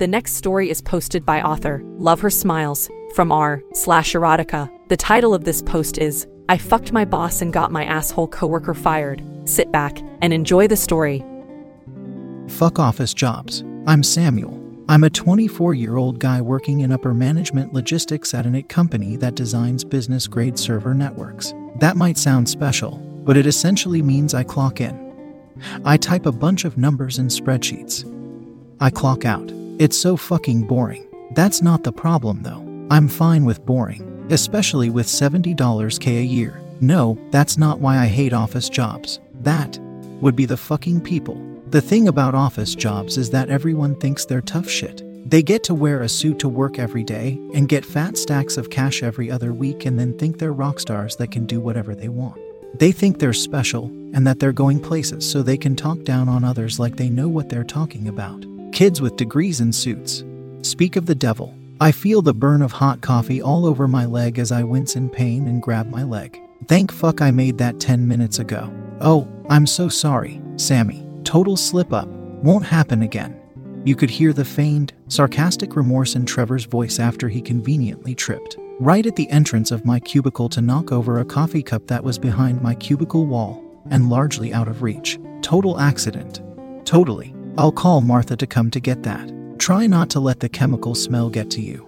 The next story is posted by author Love Her Smiles from r slash erotica. The title of this post is I fucked my boss and got my asshole coworker fired. Sit back and enjoy the story. Fuck office jobs. I'm Samuel. I'm a 24 year old guy working in upper management logistics at an company that designs business grade server networks. That might sound special, but it essentially means I clock in. I type a bunch of numbers in spreadsheets. I clock out. It's so fucking boring. That's not the problem though. I'm fine with boring, especially with $70k a year. No, that's not why I hate office jobs. That would be the fucking people. The thing about office jobs is that everyone thinks they're tough shit. They get to wear a suit to work every day and get fat stacks of cash every other week and then think they're rock stars that can do whatever they want. They think they're special and that they're going places so they can talk down on others like they know what they're talking about. Kids with degrees in suits. Speak of the devil. I feel the burn of hot coffee all over my leg as I wince in pain and grab my leg. Thank fuck I made that 10 minutes ago. Oh, I'm so sorry, Sammy. Total slip up. Won't happen again. You could hear the feigned, sarcastic remorse in Trevor's voice after he conveniently tripped. Right at the entrance of my cubicle to knock over a coffee cup that was behind my cubicle wall and largely out of reach. Total accident. Totally. I'll call Martha to come to get that. Try not to let the chemical smell get to you.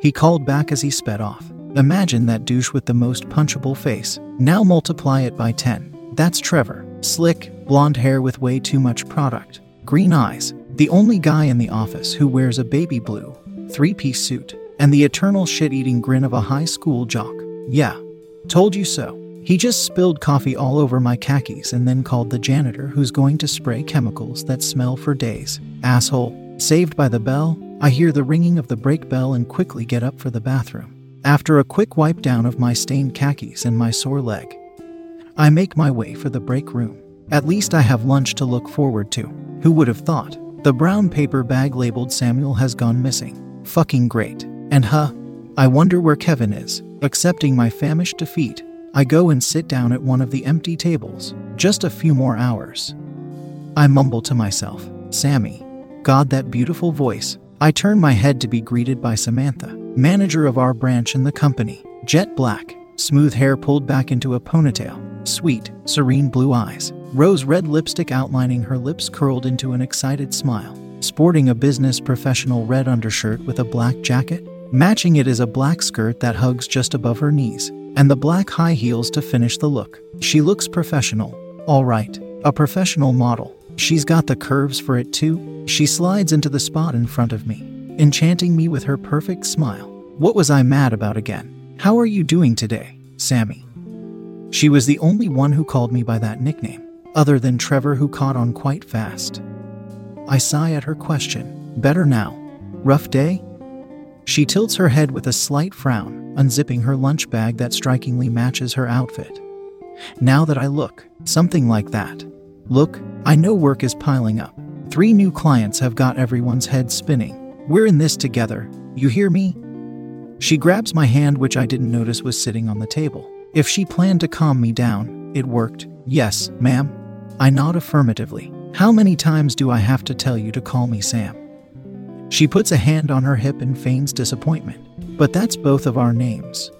He called back as he sped off. Imagine that douche with the most punchable face. Now multiply it by 10. That's Trevor. Slick, blonde hair with way too much product. Green eyes. The only guy in the office who wears a baby blue, three piece suit, and the eternal shit eating grin of a high school jock. Yeah. Told you so. He just spilled coffee all over my khakis and then called the janitor who's going to spray chemicals that smell for days. Asshole. Saved by the bell, I hear the ringing of the break bell and quickly get up for the bathroom. After a quick wipe down of my stained khakis and my sore leg, I make my way for the break room. At least I have lunch to look forward to. Who would have thought? The brown paper bag labeled Samuel has gone missing. Fucking great. And huh, I wonder where Kevin is. Accepting my famished defeat, I go and sit down at one of the empty tables. Just a few more hours. I mumble to myself, Sammy. God, that beautiful voice. I turn my head to be greeted by Samantha, manager of our branch in the company. Jet black, smooth hair pulled back into a ponytail, sweet, serene blue eyes, rose red lipstick outlining her lips curled into an excited smile. Sporting a business professional red undershirt with a black jacket, matching it is a black skirt that hugs just above her knees, and the black high heels to finish the look. She looks professional. All right, a professional model. She's got the curves for it too. She slides into the spot in front of me, enchanting me with her perfect smile. What was I mad about again? How are you doing today, Sammy? She was the only one who called me by that nickname, other than Trevor, who caught on quite fast. I sigh at her question. Better now. Rough day? She tilts her head with a slight frown, unzipping her lunch bag that strikingly matches her outfit. Now that I look, something like that. Look, I know work is piling up. Three new clients have got everyone's head spinning. We're in this together. You hear me? She grabs my hand, which I didn't notice was sitting on the table. If she planned to calm me down, it worked. Yes, ma'am. I nod affirmatively. How many times do I have to tell you to call me Sam? She puts a hand on her hip and feigns disappointment. But that's both of our names.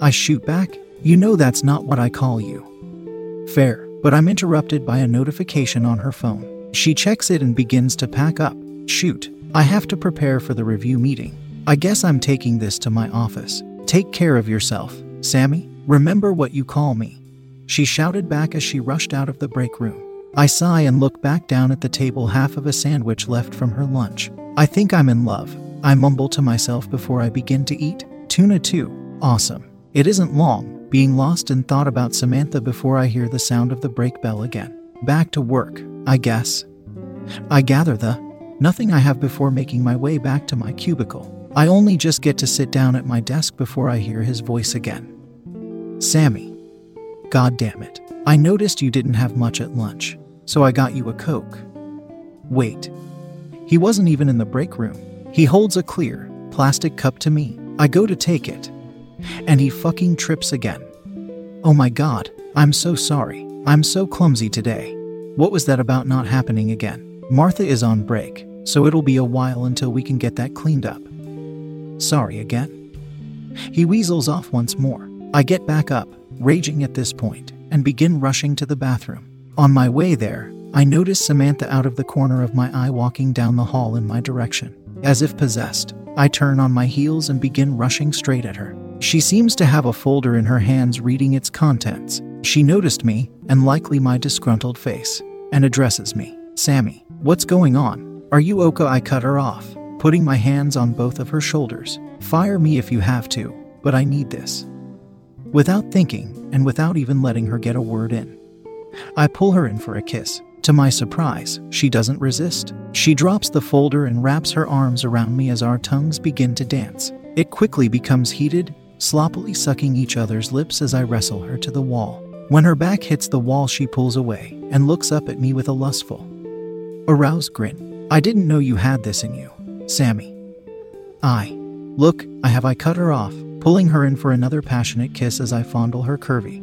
I shoot back. You know that's not what I call you. Fair, but I'm interrupted by a notification on her phone. She checks it and begins to pack up. Shoot, I have to prepare for the review meeting. I guess I'm taking this to my office. Take care of yourself, Sammy. Remember what you call me. She shouted back as she rushed out of the break room. I sigh and look back down at the table, half of a sandwich left from her lunch. I think I'm in love. I mumble to myself before I begin to eat. Tuna too. Awesome. It isn't long, being lost in thought about Samantha before I hear the sound of the break bell again. Back to work, I guess. I gather the nothing I have before making my way back to my cubicle. I only just get to sit down at my desk before I hear his voice again. Sammy. God damn it. I noticed you didn't have much at lunch, so I got you a Coke. Wait. He wasn't even in the break room. He holds a clear, plastic cup to me. I go to take it. And he fucking trips again. Oh my god, I'm so sorry. I'm so clumsy today. What was that about not happening again? Martha is on break, so it'll be a while until we can get that cleaned up. Sorry again. He weasels off once more. I get back up, raging at this point, and begin rushing to the bathroom. On my way there, I notice Samantha out of the corner of my eye walking down the hall in my direction. As if possessed, I turn on my heels and begin rushing straight at her. She seems to have a folder in her hands reading its contents. She noticed me, and likely my disgruntled face, and addresses me. Sammy, what's going on? Are you Oka? I cut her off, putting my hands on both of her shoulders. Fire me if you have to, but I need this. Without thinking, and without even letting her get a word in, I pull her in for a kiss. To my surprise, she doesn't resist. She drops the folder and wraps her arms around me as our tongues begin to dance. It quickly becomes heated, sloppily sucking each other's lips as I wrestle her to the wall. When her back hits the wall, she pulls away and looks up at me with a lustful, aroused grin. I didn't know you had this in you, Sammy. I. Look, I have I cut her off, pulling her in for another passionate kiss as I fondle her curvy,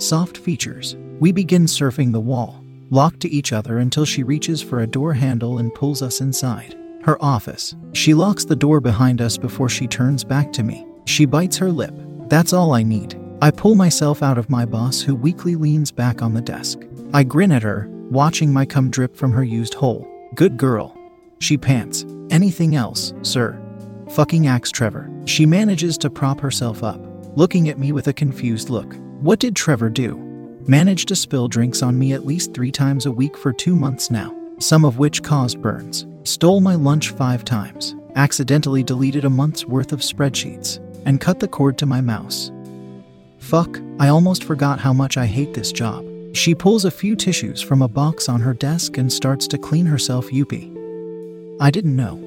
soft features. We begin surfing the wall, locked to each other until she reaches for a door handle and pulls us inside. Her office. She locks the door behind us before she turns back to me. She bites her lip. That's all I need. I pull myself out of my boss, who weakly leans back on the desk. I grin at her, watching my cum drip from her used hole. Good girl. She pants. Anything else, sir? Fucking axe Trevor. She manages to prop herself up, looking at me with a confused look. What did Trevor do? Managed to spill drinks on me at least three times a week for two months now, some of which caused burns. Stole my lunch five times, accidentally deleted a month's worth of spreadsheets, and cut the cord to my mouse. Fuck, I almost forgot how much I hate this job. She pulls a few tissues from a box on her desk and starts to clean herself youpy. I didn't know.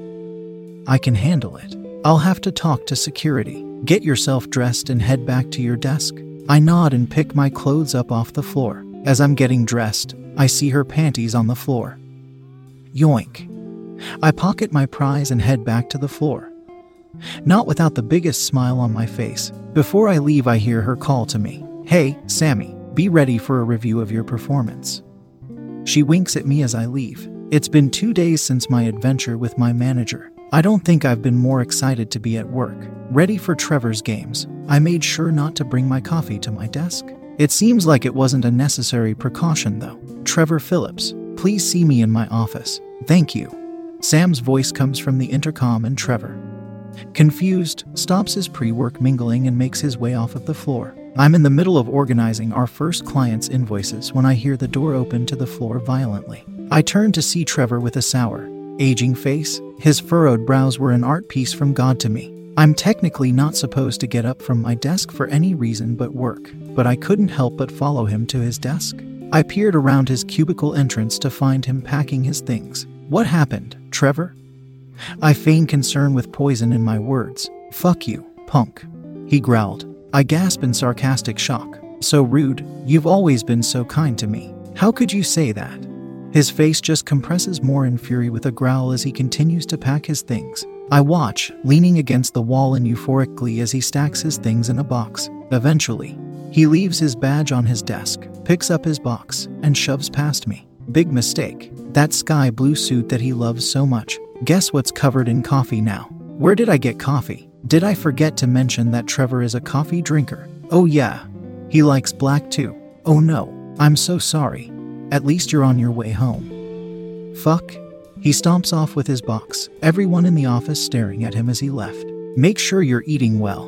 I can handle it. I'll have to talk to security. Get yourself dressed and head back to your desk. I nod and pick my clothes up off the floor. As I'm getting dressed, I see her panties on the floor. Yoink. I pocket my prize and head back to the floor. Not without the biggest smile on my face. Before I leave, I hear her call to me Hey, Sammy, be ready for a review of your performance. She winks at me as I leave. It's been two days since my adventure with my manager. I don't think I've been more excited to be at work, ready for Trevor's games. I made sure not to bring my coffee to my desk. It seems like it wasn't a necessary precaution, though. Trevor Phillips, please see me in my office. Thank you. Sam's voice comes from the intercom, and Trevor, confused, stops his pre work mingling and makes his way off of the floor. I'm in the middle of organizing our first client's invoices when I hear the door open to the floor violently. I turn to see Trevor with a sour, aging face. His furrowed brows were an art piece from God to me. I'm technically not supposed to get up from my desk for any reason but work, but I couldn't help but follow him to his desk. I peered around his cubicle entrance to find him packing his things. What happened, Trevor? I feign concern with poison in my words. Fuck you, punk. He growled. I gasp in sarcastic shock. So rude, you've always been so kind to me. How could you say that? His face just compresses more in fury with a growl as he continues to pack his things. I watch, leaning against the wall in euphoric glee as he stacks his things in a box. Eventually, he leaves his badge on his desk, picks up his box, and shoves past me. Big mistake. That sky blue suit that he loves so much. Guess what's covered in coffee now? Where did I get coffee? Did I forget to mention that Trevor is a coffee drinker? Oh, yeah. He likes black too. Oh no, I'm so sorry. At least you're on your way home. Fuck. He stomps off with his box, everyone in the office staring at him as he left. Make sure you're eating well.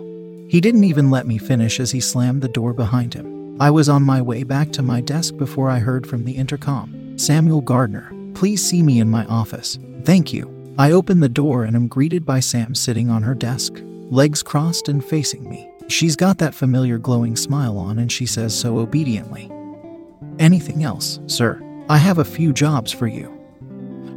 He didn't even let me finish as he slammed the door behind him. I was on my way back to my desk before I heard from the intercom Samuel Gardner, please see me in my office. Thank you. I open the door and am greeted by Sam sitting on her desk, legs crossed and facing me. She's got that familiar glowing smile on and she says so obediently. Anything else, sir? I have a few jobs for you.